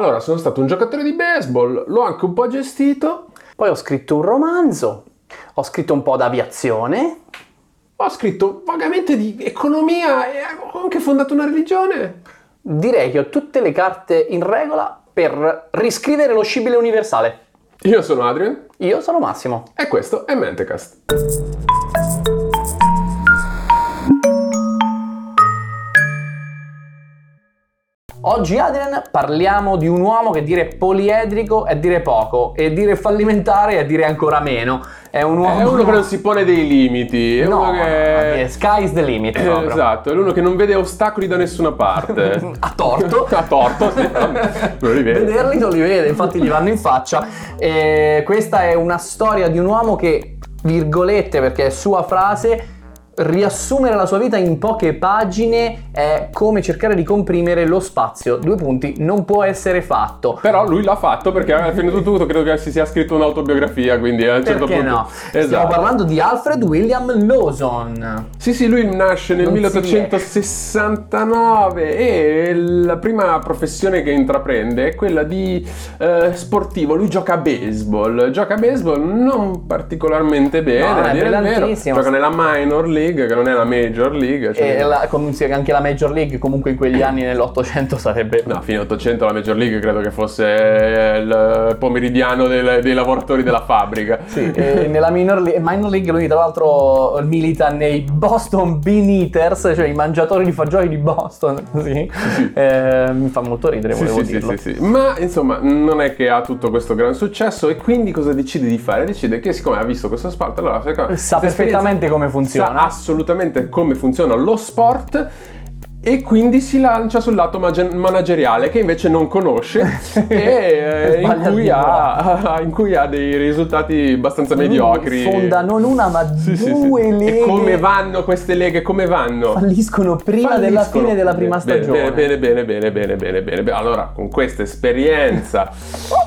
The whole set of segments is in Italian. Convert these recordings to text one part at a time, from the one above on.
Allora, sono stato un giocatore di baseball, l'ho anche un po' gestito, Poi ho scritto un romanzo, ho scritto un po' d'aviazione, ho scritto vagamente di economia e ho anche fondato una religione. direi che ho tutte le carte in regola per riscrivere lo scibile universale. Io sono Adrian Io sono Massimo. e questo è Mentecast. Oggi Adrian parliamo di un uomo che dire poliedrico è dire poco e dire fallimentare è dire ancora meno. È un uomo È uno che non si pone dei limiti, è No, uno che... no, sky's the limit Eh. Esatto, è uno che non vede ostacoli da nessuna parte. A torto. A torto, sì, non li vede. Vederli non li vede, infatti gli vanno in faccia. E questa è una storia di un uomo che, virgolette, perché è sua frase, riassumere la sua vita in poche pagine è come cercare di comprimere lo spazio. Due punti, non può essere fatto. Però lui l'ha fatto perché ha finito tutto, credo che si sia scritto un'autobiografia, quindi a un certo Perché punto... no? Stiamo Esatto. parlando di Alfred William Lawson. Sì, sì, lui nasce nel Non si 1869 e la prima professione che intraprende è quella di eh, sportivo. Lui gioca a baseball, gioca a baseball non particolarmente bene, No, a è dire il vero. Gioca nella minor league, che non è la major league. cioè- E la- sì, anche la Major League comunque in quegli anni nell'Ottocento sarebbe... No, fine 800 la Major League credo che fosse il pomeridiano del- dei lavoratori della fabbrica. Sì, nella minor, le- minor League lui tra l'altro milita nei Boston Bean Eaters, cioè i mangiatori di fagioli di Boston, così. Eh, mi fa molto ridere, Sì, volevo sì, dirlo. sì, sì, sì. Ma insomma, non è che ha tutto questo gran successo e quindi cosa decide di fare? Decide che siccome ha visto questo sport, allora Sa perfettamente come funziona. Sa assolutamente come funziona lo sport e quindi si lancia sul lato manageriale che invece non conosce e eh, in, cui ha, in cui ha dei risultati abbastanza mediocri. Fonda non una ma Sì, sì, sì. due leghe. E come vanno queste leghe? Come vanno? Falliscono prima della Falliscono. fine della prima stagione. Bene, bene, bene, bene, bene, bene, bene. Allora, con questa esperienza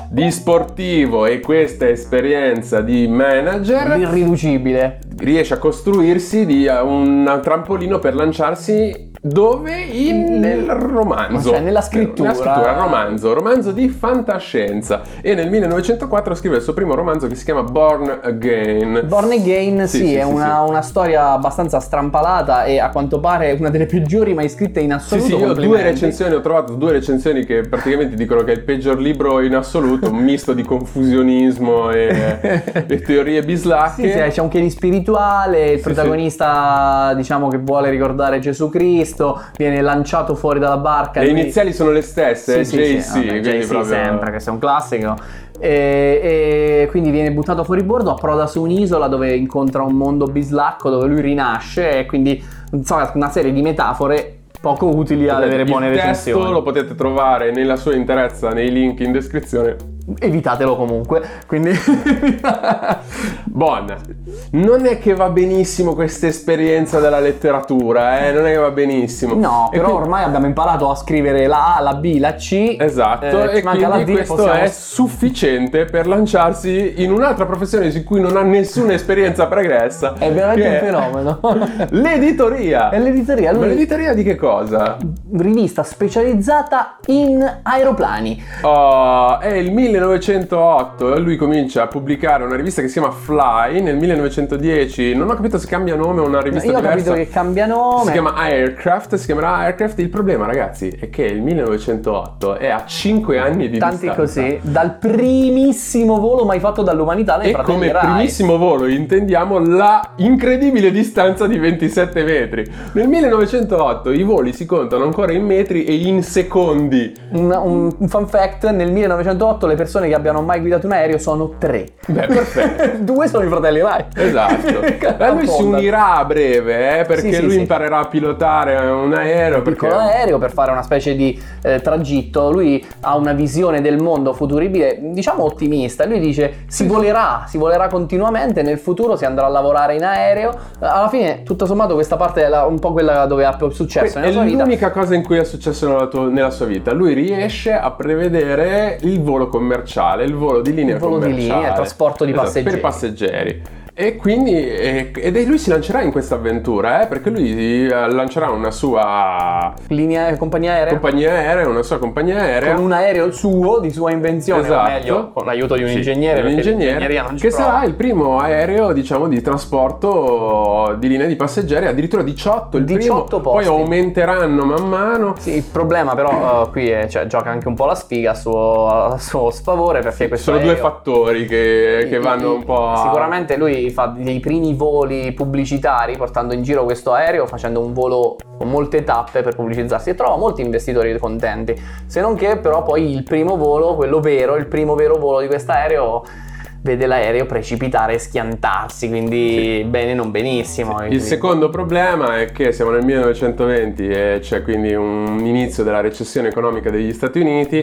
di sportivo e questa esperienza di manager, Irriducibile. riesce a costruirsi di uh, un trampolino per lanciarsi dove? In, nel romanzo. Cioè, nella scrittura. Nella scrittura, romanzo, romanzo di fantascienza. E nel 1904 scrive il suo primo romanzo che si chiama Born Again. Born Again, Sì, sì, sì, è sì, una, una storia abbastanza strampalata e a quanto pare una delle peggiori mai scritte in Sì, assoluto. sì, io ho due recensioni, ho trovato due recensioni che praticamente dicono che è il peggior libro in assoluto, un misto di confusionismo e, e teorie Sì, bislacche. sì, c'è un che di spirituale, il Sì, protagonista diciamo che vuole ricordare Gesù Cristo, viene lanciato fuori dalla barca. Le lui- iniziali sono le stesse, Sì, eh, sì, JC, sì, vabbè, JC proprio... sempre, questo è un classico. E, e quindi viene buttato fuori bordo, approda su un'isola dove incontra un mondo bislacco dove lui rinasce e quindi insomma una serie di metafore poco utili ad avere buone il recensioni. testo lo potete trovare nella sua interezza nei link in descrizione. Evitatelo comunque, quindi... Buona. Non è che va benissimo questa esperienza della letteratura, eh? non è che va benissimo. no, E però quindi- ormai abbiamo imparato a scrivere la A, la B, la C. Esatto, eh, e manca la quindi D, questo possiamo- è sufficiente per lanciarsi in un'altra professione su cui non ha nessuna esperienza pregressa. È veramente un fenomeno. L'editoria. È l'editoria, Ma lui l'editoria di che cosa? rivista specializzata in aeroplani. Oh, è il 1908 e lui comincia a pubblicare una rivista che si chiama Fly nel 1910. Non ho capito se cambia nome o una rivista Io ho diversa. capito che cambia nome. Si chiama Aircraft, si chiamerà Aircraft. Il problema, ragazzi, è che il 1908 è a 5 anni di Tanti distanza. così, dal primissimo volo mai fatto dall'umanità nei E come Wright. primissimo volo intendiamo la incredibile distanza di 27 metri. Nel 1908 i voli si contano ancora in metri e in secondi. Un, un- un fun fact, nel 1908 le persone che abbiano mai guidato un aereo sono tre. Beh, perfetto. Due sono i fratelli Wright. Esatto. Beh, lui si unirà a breve, eh, perché Sì, lui sì. imparerà a pilotare un aereo. Perché... piccolo aereo per fare una specie di eh, tragitto. Lui ha una visione del mondo futuribile, diciamo ottimista. Lui dice si volerà, si volerà continuamente. Nel futuro si andrà a lavorare in aereo. Alla fine, tutto sommato, questa parte è la- un po' quella dove ha successo è nella sua vita. l'unica cosa in cui è successo nella, tua- nella sua vita. Lui riesce a prevedere il volo commerciale, il volo di linea Il volo di commerciale. linea, il trasporto di Esatto, passeggeri. Per passeggeri. E quindi, e, ed è- lui si lancerà in questa avventura, eh, perché lui eh, lancerà una sua Linea compagnia aerea. compagnia aerea, una sua compagnia aerea. con un aereo suo di sua invenzione, o Esatto. meglio, con l'aiuto di un Sì, ingegnere, un ingegnere, che prova. sarà il primo aereo, diciamo, di trasporto di linee di passeggeri, addirittura 18 il 18 primo, poi posti. aumenteranno man mano. Sì, il problema però eh, qui è, cioè, gioca anche un po' la sfiga a suo, a suo sfavore perché questo Sono due aereo- fattori che, che vanno un po' a... Sicuramente lui fa dei primi voli pubblicitari portando in giro questo aereo, facendo un volo con molte tappe per pubblicizzarsi e trova molti investitori contenti. Se non che però poi il primo volo, quello vero, il primo vero volo di quest'aereo vede l'aereo precipitare e schiantarsi, quindi bene non benissimo. Il secondo problema è che siamo nel 1920 e c'è quindi un inizio della recessione economica degli Stati Uniti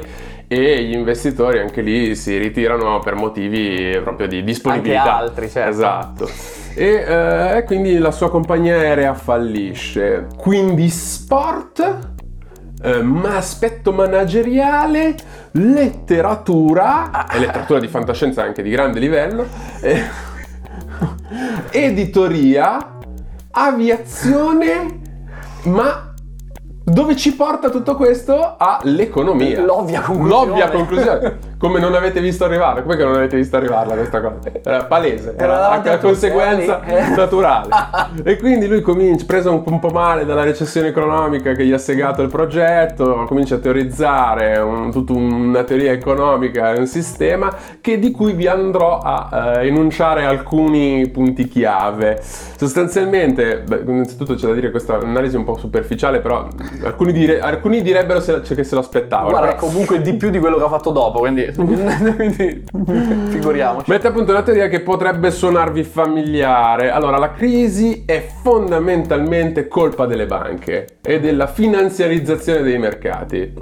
e gli investitori anche lì si ritirano per motivi proprio di disponibilità. Anche altri, certo. Esatto. E eh, quindi la sua compagnia aerea fallisce. Quindi sport, ma aspetto manageriale, letteratura, e letteratura di fantascienza anche di grande livello, eh, editoria, aviazione, ma dove ci porta tutto questo? All'economia. L'ovvia conclusione. L'ovvia conclusione. Come non avete visto arrivare? Come che non avete visto arrivarla questa cosa? Era palese, Era la conseguenza lì. naturale. e quindi lui comincia, preso un, un po' male dalla recessione economica che gli ha segato il progetto, comincia a teorizzare un- tutta una teoria economica e un sistema che, di cui vi andrò a eh, enunciare alcuni punti chiave. Sostanzialmente, beh, innanzitutto c'è da dire questa analisi un po' superficiale, però alcuni, dire- alcuni direbbero se- cioè che se lo aspettavano. Guarda, è però- comunque di più di quello che ha fatto dopo, quindi, quindi figuriamoci. Mette appunto una teoria che potrebbe suonarvi familiare. Allora, la crisi è fondamentalmente colpa delle banche e della finanziarizzazione dei mercati.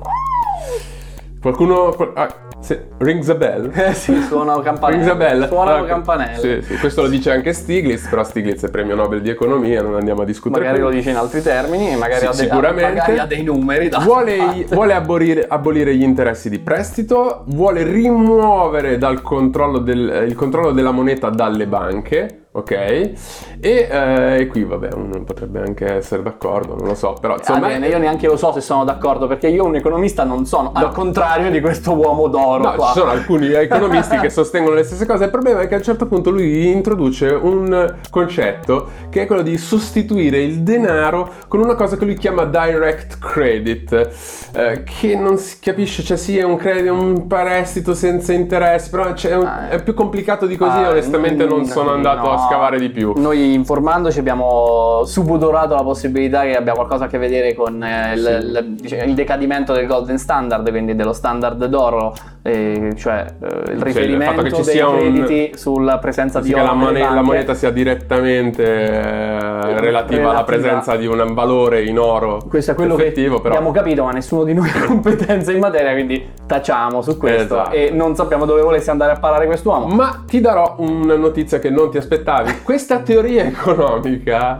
Qualcuno... qual- ah, se- rings a bell? Eh sì, suonano campanelli. Rings a bell. Suonano Allora, campanelli. Sì, sì, questo lo dice anche Stiglitz, però Stiglitz è premio Nobel di economia, non andiamo a discutere. Magari lo qui. dice in altri termini, magari Sì, ha, dei, sicuramente. magari ha dei numeri Vuole, vuole abolire, abolire gli interessi di prestito, vuole rimuovere dal controllo del- il controllo della moneta dalle banche, ok? E, eh, qui vabbè, uno potrebbe anche essere d'accordo, non lo so, però insomma... Ah, bene, io neanche lo so se sono d'accordo perché io un economista non sono, al contrario di questo uomo d'oro No, qua. ci sono alcuni economisti che sostengono le stesse cose. Il problema è che a un certo punto lui introduce un concetto che è quello di sostituire il denaro con una cosa che lui chiama direct credit, eh, che non si capisce, cioè sì, è un credito, un prestito senza interessi, però c'è un- Ah, è più complicato di così. Ah, onestamente, non mm, sono andato no. a scavare di più. Noi informandoci abbiamo subodorato la possibilità che abbia qualcosa a che vedere con eh, il, Sì. il- diciamo, il decadimento del golden standard, quindi dello standard d'oro, eh, cioè eh, il riferimento fatto che ci dei sia un- crediti sulla presenza di Sì, che oro la, nelle mone- la moneta sia direttamente eh, relativa, Relativa. alla presenza di un valore in oro Questo è quello che però. abbiamo capito, ma nessuno di noi ha competenze in materia, quindi tacciamo su questo Esatto. e non sappiamo dove volesse andare a parare quest'uomo. Ma ti darò una notizia che non ti aspettavi. Questa teoria economica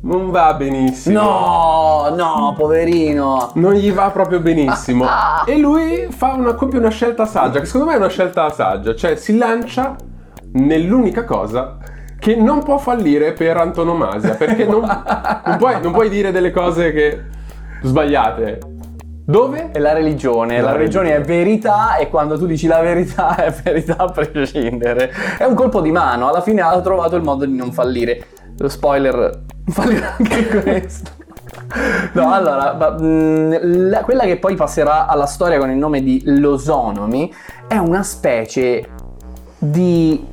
non va benissimo. No, no, poverino. Non gli va proprio benissimo. e lui fa una, compie una scelta saggia, che secondo me è una scelta saggia. Cioè si lancia nell'unica cosa che non può fallire per antonomasia. Perché non, non puoi, non puoi dire delle cose che sbagliate. Dove? È la religione, la, La religione è religione. verità e quando tu dici la verità è verità a prescindere. È un colpo di mano, alla fine ha trovato il modo di non fallire. Lo spoiler fallirà anche questo. No, allora, ma, mh, la- quella che poi passerà alla storia con il nome di Losonomi è una specie di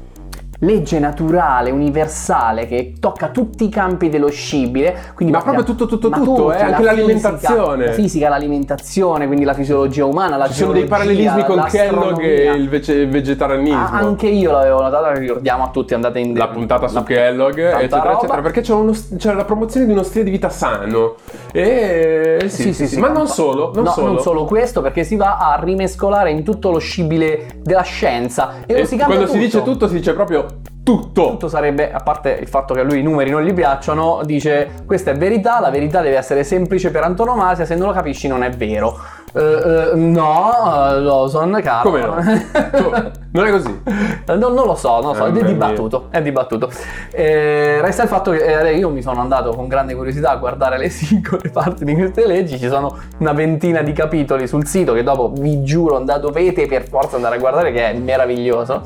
legge naturale, universale, che tocca tutti i campi dello scibile. Quindi Ma proprio tutto, tutto, ma tutto, eh, la anche fisica, l'alimentazione. La fisica, l'alimentazione, quindi la fisiologia umana, la Ci sono dei parallelismi con Kellogg e il vege- vegetarianismo. Ah, anche io l'avevo notata, ricordiamo a tutti, andate in la puntata su la- Kellogg, eccetera, roba. eccetera, perché c'è, uno- c'è la promozione di uno stile di vita sano. E sì, Sì, sì, sì. ma non solo, non no, solo. non solo questo, perché si va a rimescolare in tutto lo scibile della scienza e, E lo si cambia quando si tutto. dice tutto, si dice proprio tutto. Tutto sarebbe, a parte il fatto che a lui i numeri non gli piacciono, dice questa è verità, la verità deve essere semplice per antonomasia, se non lo capisci non è vero. Eh, eh, no, eh, Lawson, caro. Come no? Non è così. Non, non lo so, non lo so, Eh, è dibattuto, è dibattuto. Eh, resta il fatto che eh, io mi sono andato con grande curiosità a guardare le singole parti di queste leggi, ci sono una ventina di capitoli sul sito che dopo vi giuro da- dovete per forza andare a guardare che è meraviglioso.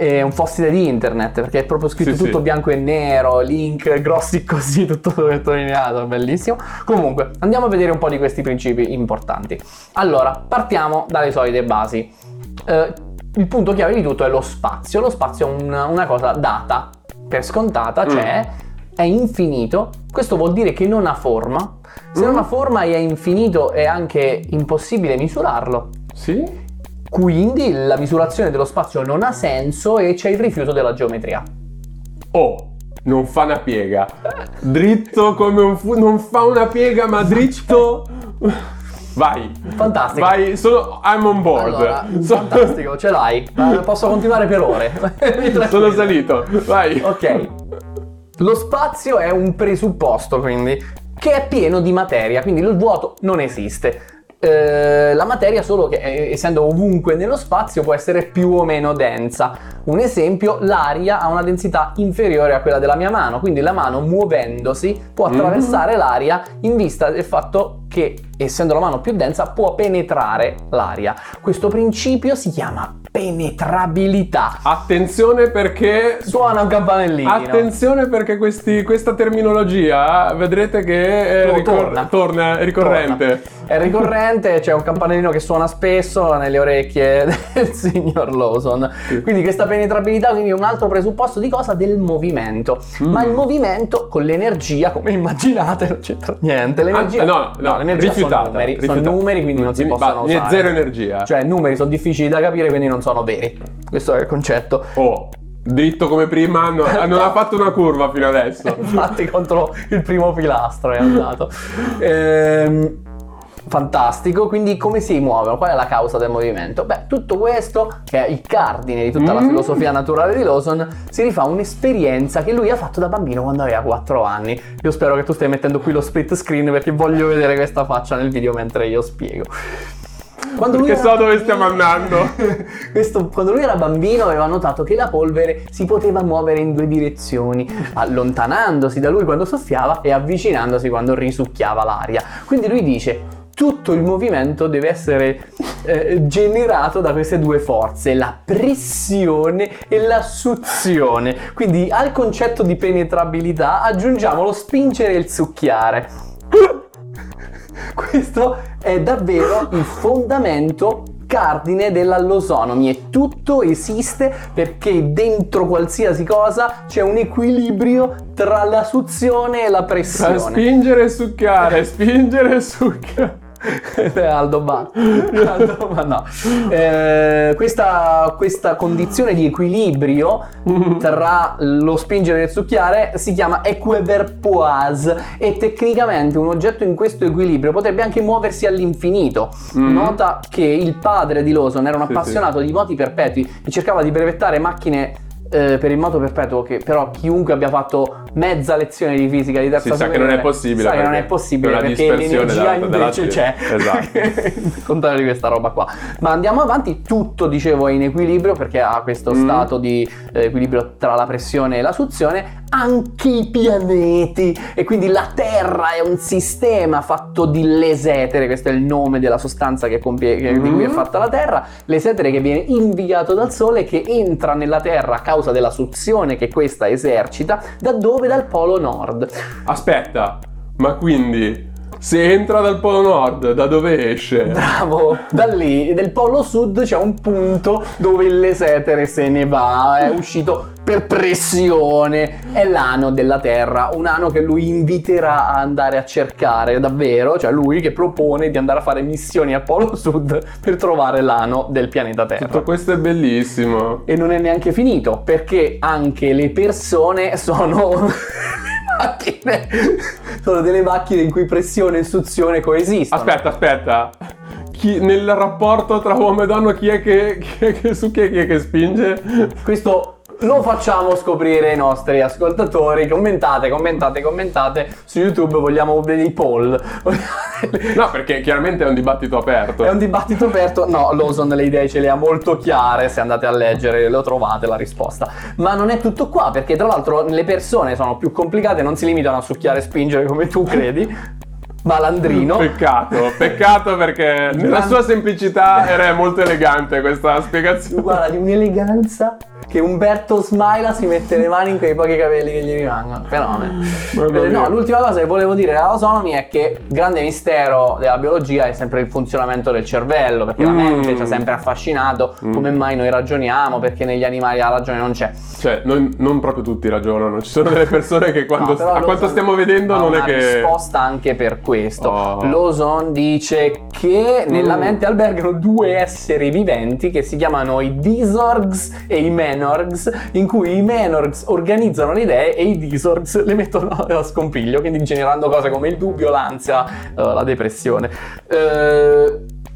È un fossile di internet perché è proprio scritto Sì, tutto sì. bianco e nero, link grossi così, tutto sottolineato, bellissimo. Comunque, andiamo a vedere un po' di questi principi importanti. Allora, partiamo dalle solite basi. Eh, il punto chiave di tutto è lo spazio. Lo spazio è un- una cosa data per scontata, cioè è infinito. Questo vuol dire che non ha forma. Se non Mm. ha forma e è infinito è anche impossibile misurarlo. Sì? Quindi la misurazione dello spazio non ha senso e c'è il rifiuto della geometria. Oh, non fa una piega. Dritto come un fu... Non fa una piega, ma dritto... Vai. Fantastico. Vai, sono... I'm on board. Allora, Sono- fantastico, ce l'hai. Eh, Posso continuare per ore. Sono salito. Vai. Ok. Lo spazio è un presupposto, quindi, che è pieno di materia, quindi il vuoto non esiste. Eh, la materia solo che eh, essendo ovunque nello spazio può essere più o meno densa. Un esempio, l'aria ha una densità inferiore a quella della mia mano, quindi la mano muovendosi può Mhm. attraversare l'aria in vista del fatto che essendo la mano più densa può penetrare l'aria. Questo principio si chiama penetrabilità. Attenzione perché... Suona un campanellino. Attenzione perché questi- questa terminologia vedrete che è, Oh, ricor- torna. torna, è ricorrente. Torna. È ricorrente, c'è un campanellino che suona spesso nelle orecchie del signor Lawson. Sì. Quindi questa penetrabilità quindi è un altro presupposto di cosa? Del movimento. Mm. Ma il movimento con l'energia, come immaginate, non c'entra niente. L'energia, Ah, no, no, l'energia sono rifiutata, numeri, rifiutata. sono numeri quindi non si possono usare. zero energia. Cioè, numeri sono difficili da capire, quindi non sono veri. Questo è il concetto. Oh, dritto come prima, no- non ha fatto una curva fino adesso. Infatti contro il primo pilastro è andato. Ehm, fantastico, quindi come si muovono? Qual è la causa del movimento? Beh, tutto questo, che è il cardine di tutta la Mm. filosofia naturale di Lawson, si rifà a un'esperienza che lui ha fatto da bambino quando aveva 4 anni. Io spero che tu stai mettendo qui lo split screen perché voglio vedere questa faccia nel video mentre io spiego. Quando Perché so dove stiamo andando. Questo, quando lui era bambino aveva notato che la polvere si poteva muovere in due direzioni, allontanandosi da lui quando soffiava e avvicinandosi quando risucchiava l'aria. Quindi lui dice tutto il movimento deve essere eh, generato da queste due forze, la pressione e la suzione. Quindi al concetto di penetrabilità aggiungiamo lo spingere e il succhiare. Questo è davvero il fondamento cardine dell'allosonomi e tutto esiste perché dentro qualsiasi cosa c'è un equilibrio tra la suzione e la Tra pressione. spingere e succhiare, spingere e succhiare. Aldo Ba. Aldo Ba, no. Eh, questa, questa condizione di equilibrio tra lo spingere e il succhiare si chiama equiverpoise e tecnicamente un oggetto in questo equilibrio potrebbe anche muoversi all'infinito. Mm. Nota che il padre di Lawson era un Sì, appassionato di moti perpetui e cercava di brevettare macchine eh, per il moto perpetuo che però chiunque abbia fatto mezza lezione di fisica di terza Si sa che non è possibile sa che non è possibile perché l'energia invece c'è. Esatto. contrario di questa roba qua. Ma andiamo avanti tutto dicevo è in equilibrio perché ha questo Mm. stato di eh, equilibrio tra la pressione e la suzione. Anche i pianeti. E quindi la Terra è un sistema fatto di lesetere. Questo è il nome della sostanza che compie, che- di cui è Mm. fatta la Terra. Lesetere che viene inviato dal Sole che entra nella Terra a causa della suzione che questa esercita da dove? dal polo nord Aspetta, ma quindi se entra dal polo nord, da dove esce? Bravo, da lì, nel polo sud c'è un punto dove il lesetere se ne va, è uscito per pressione, è l'ano della Terra, un ano che lui inviterà a andare a cercare davvero, cioè lui che propone di andare a fare missioni a polo sud per trovare l'ano del pianeta Terra. Tutto questo è bellissimo. E non è neanche finito, perché anche le persone sono macchine, sono delle macchine in cui pressione e suzione coesistono. Aspetta, aspetta. Chi, nel rapporto tra uomo e donna chi è che, chi è che su chi è, chi è che spinge? Questo lo facciamo scoprire ai nostri ascoltatori. Commentate, commentate, commentate. Su YouTube vogliamo dei poll. No, perché chiaramente è un dibattito aperto. È un dibattito aperto. No, Lawson le idee ce le ha molto chiare. Se andate a leggere lo trovate la risposta. Ma non è tutto qua, perché tra l'altro le persone sono più complicate, non si limitano a succhiare e spingere come tu credi. Malandrino. Peccato, peccato perché nella sua semplicità era molto elegante questa spiegazione. Guarda, di un'eleganza che Umberto Smaila si mette le mani in quei pochi capelli che gli rimangono. Fenomeno. Mamma Eh, no, l'ultima cosa che volevo dire della autonomy è che il grande mistero della biologia è sempre il funzionamento del cervello, perché la Mm. mente ci ha sempre affascinato come mai noi ragioniamo, perché negli animali la ragione non c'è. Cioè, non, non proprio tutti ragionano, ci sono delle persone che quando, No, però a quanto Lawson stiamo vedendo non è che... risposta anche per questo. Oh. Lawson dice che nella Mm. mente albergano due esseri viventi che si chiamano i Disorgs e i Menorgs, in cui i Menorgs organizzano le idee e i Disorgs le mettono a scompiglio, quindi generando cose come il dubbio, l'ansia, eh, la depressione. Eh,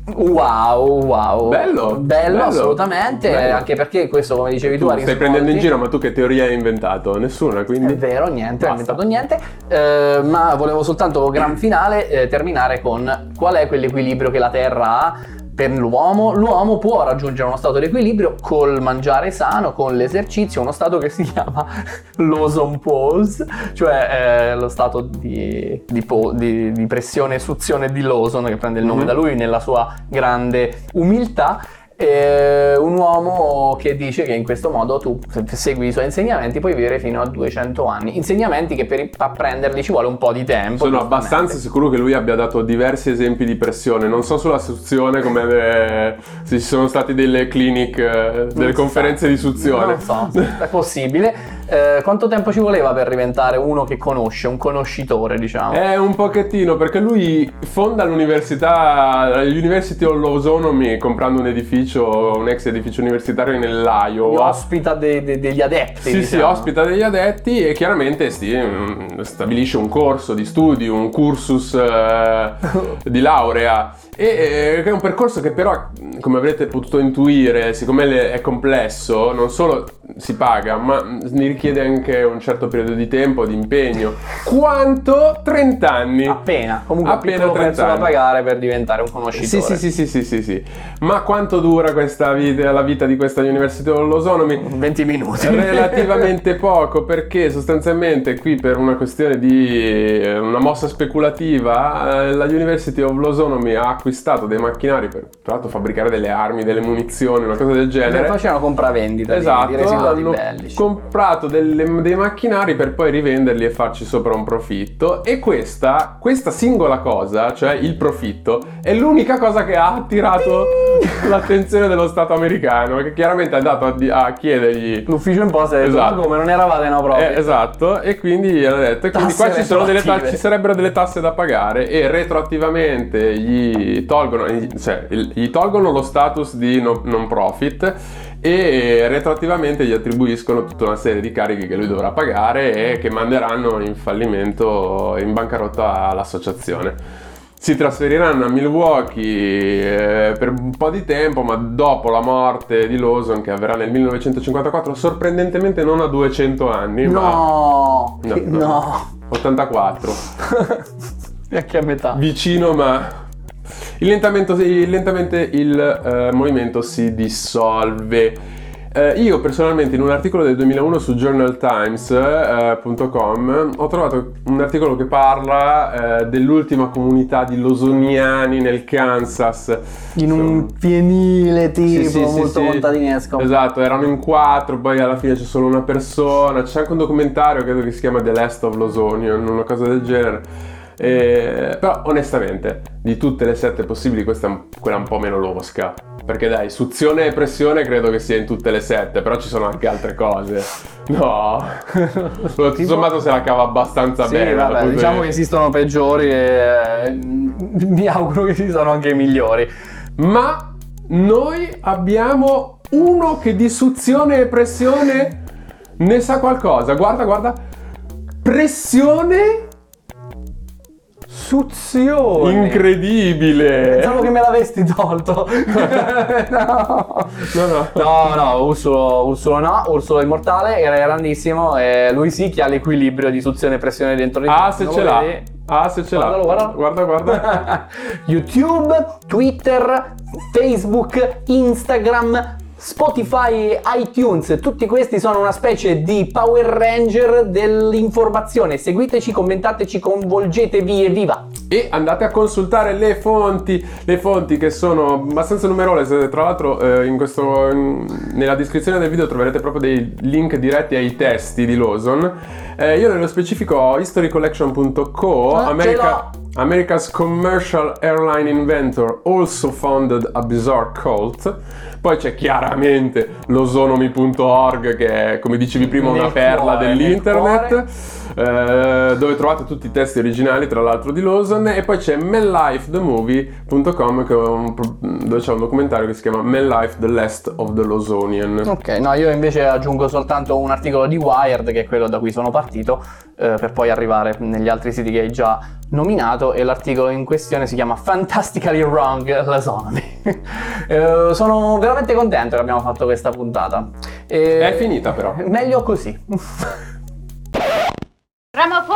Wow, wow. Bello, bello, bello, assolutamente. bello. Anche perché questo, come dicevi tu, Tu stai prendendo in giro, ma tu che teoria hai inventato? Nessuna, È quindi... vero, niente, non ho inventato niente, eh, ma volevo soltanto, gran finale, eh, terminare con qual è quell'equilibrio che la Terra ha per l'uomo. L'uomo può raggiungere uno stato di equilibrio col mangiare sano, con l'esercizio, uno stato che si chiama l'ozone pose, cioè eh, lo stato di, di po- di- di pressione e suzione di l'ozono, che prende il nome Mhm. da lui nella sua grande umiltà. Eh, un uomo che dice che in questo modo tu se segui i suoi insegnamenti puoi vivere fino a 200 anni insegnamenti che per apprenderli ci vuole un po' di tempo Sono abbastanza sicuro che lui abbia dato diversi esempi di pressione, non so sulla suzione come eh, se ci sono state delle clinic, eh, Non delle si conferenze sa. di suzione. non so è possibile Eh, quanto tempo ci voleva per diventare uno che conosce un conoscitore diciamo È un pochettino perché lui fonda l'università, l'University of Lausonomy comprando un edificio, un ex edificio universitario nell'Iowa. ospita de- de- degli adepti Sì, sì, diciamo. ospita degli addetti e chiaramente sti- mm, stabilisce un corso di studi, un cursus eh, di laurea. E eh, è un percorso che però, come avrete potuto intuire, siccome è complesso, non solo si paga, ma ne richiede anche un certo periodo di tempo, di impegno. Quanto? 30 anni. appena comunque un Appena piccolo 30 prezzo da anni. pagare per diventare un conoscitore Sì, sì, sì, sì, sì, sì, sì. Ma quanto dura questa vita, la vita di questa University of Lausonomy? 20 minuti Relativamente poco perché sostanzialmente qui per una questione di eh, una mossa speculativa eh, la University of Lausonomy ha acquistato dei macchinari per tra l'altro fabbricare delle armi, delle munizioni, una cosa del genere. facevano compravendita di- Esatto, di hanno bellici comprato delle- dei macchinari per poi rivenderli e farci sopra un profitto. E questa, questa singola cosa, cioè il profitto, è l'unica cosa che ha attirato l'attenzione dello Stato americano che chiaramente è andato a, di- a chiedergli L'ufficio imposta ha detto Esatto. "Ma come non eravate no proprio. Eh, esatto, e quindi hanno detto, e quindi Tasse qua ci, sono delle ta- ci sarebbero delle tasse da pagare e retroattivamente gli tolgono, cioè, gli tolgono lo status di no- non profit e retroattivamente gli attribuiscono tutta una serie di carichi che lui dovrà pagare e che manderanno in fallimento, in bancarotta all'associazione. Si trasferiranno a Milwaukee eh, per un po' di tempo, ma dopo la morte di Lawson, che avverrà nel 1954, sorprendentemente non a 200 anni, ma no No, Che- no. no 84. neanche a metà Vicino, ma il lentamente, il- lentamente il eh, movimento si dissolve. Eh, io personalmente in un articolo del 2001 su journaltimes.com ho trovato un articolo che parla eh, dell'ultima comunità di losoniani nel Kansas. in un fienile tipo sì, sì, molto sì. contadinesco Esatto, erano in quattro, poi alla fine c'è solo una persona. C'è anche un documentario, credo che si chiama The Last of Losonian, una cosa del genere. Eh, però onestamente, di tutte le sette possibili, questa è quella un po' meno losca. Perché dai, suzione e pressione credo che sia in tutte le sette, però ci sono anche altre cose. No, tutto Tipo- sommato se la cava abbastanza sì, bene. vabbè, diciamo che esistono peggiori e mi auguro che esistano anche migliori. Ma noi abbiamo uno che di suzione e pressione ne sa qualcosa. Guarda, guarda. Pressione Suzione. Incredibile! Pensavo che me l'avessi tolto. no. No, no. No, no, Ursulo, Ursulo no, Ursulo immortale, era grandissimo e lui sì che ha l'equilibrio di suzione e pressione dentro di Ah, te. se Non ce l'ha. vedi? Ah, se ce l'ha. Guarda. Guarda, guarda. YouTube, Twitter, Facebook, Instagram, Spotify iTunes, tutti questi sono una specie di Power Ranger dell'informazione. Seguiteci, commentateci, coinvolgetevi e viva! E andate a consultare le fonti, le fonti che sono abbastanza numerose. Tra l'altro, eh, in questo, in- nella descrizione del video troverete proprio dei link diretti ai testi di Lawson. Eh, io nello specifico ho historycollection.co, Ah, America, America's commercial airline inventor also founded a bizarre cult. Poi c'è chiaramente losonomi.org che è, come dicevi prima, una Nel perla cuore, dell'internet. Eh, dove trovate tutti i testi originali, tra l'altro di Lawson, e poi c'è pro- dove c'è un documentario che si chiama Men Life The Last of the Lawsonian. Ok, no, io invece aggiungo soltanto un articolo di Wired, che è quello da cui sono partito, eh, per poi arrivare negli altri siti che hai già nominato, e l'articolo in questione si chiama Fantastically Wrong Lasonomy. Eh, sono veramente contento che abbiamo fatto questa puntata. E- È finita però. Meglio così. Gramophone.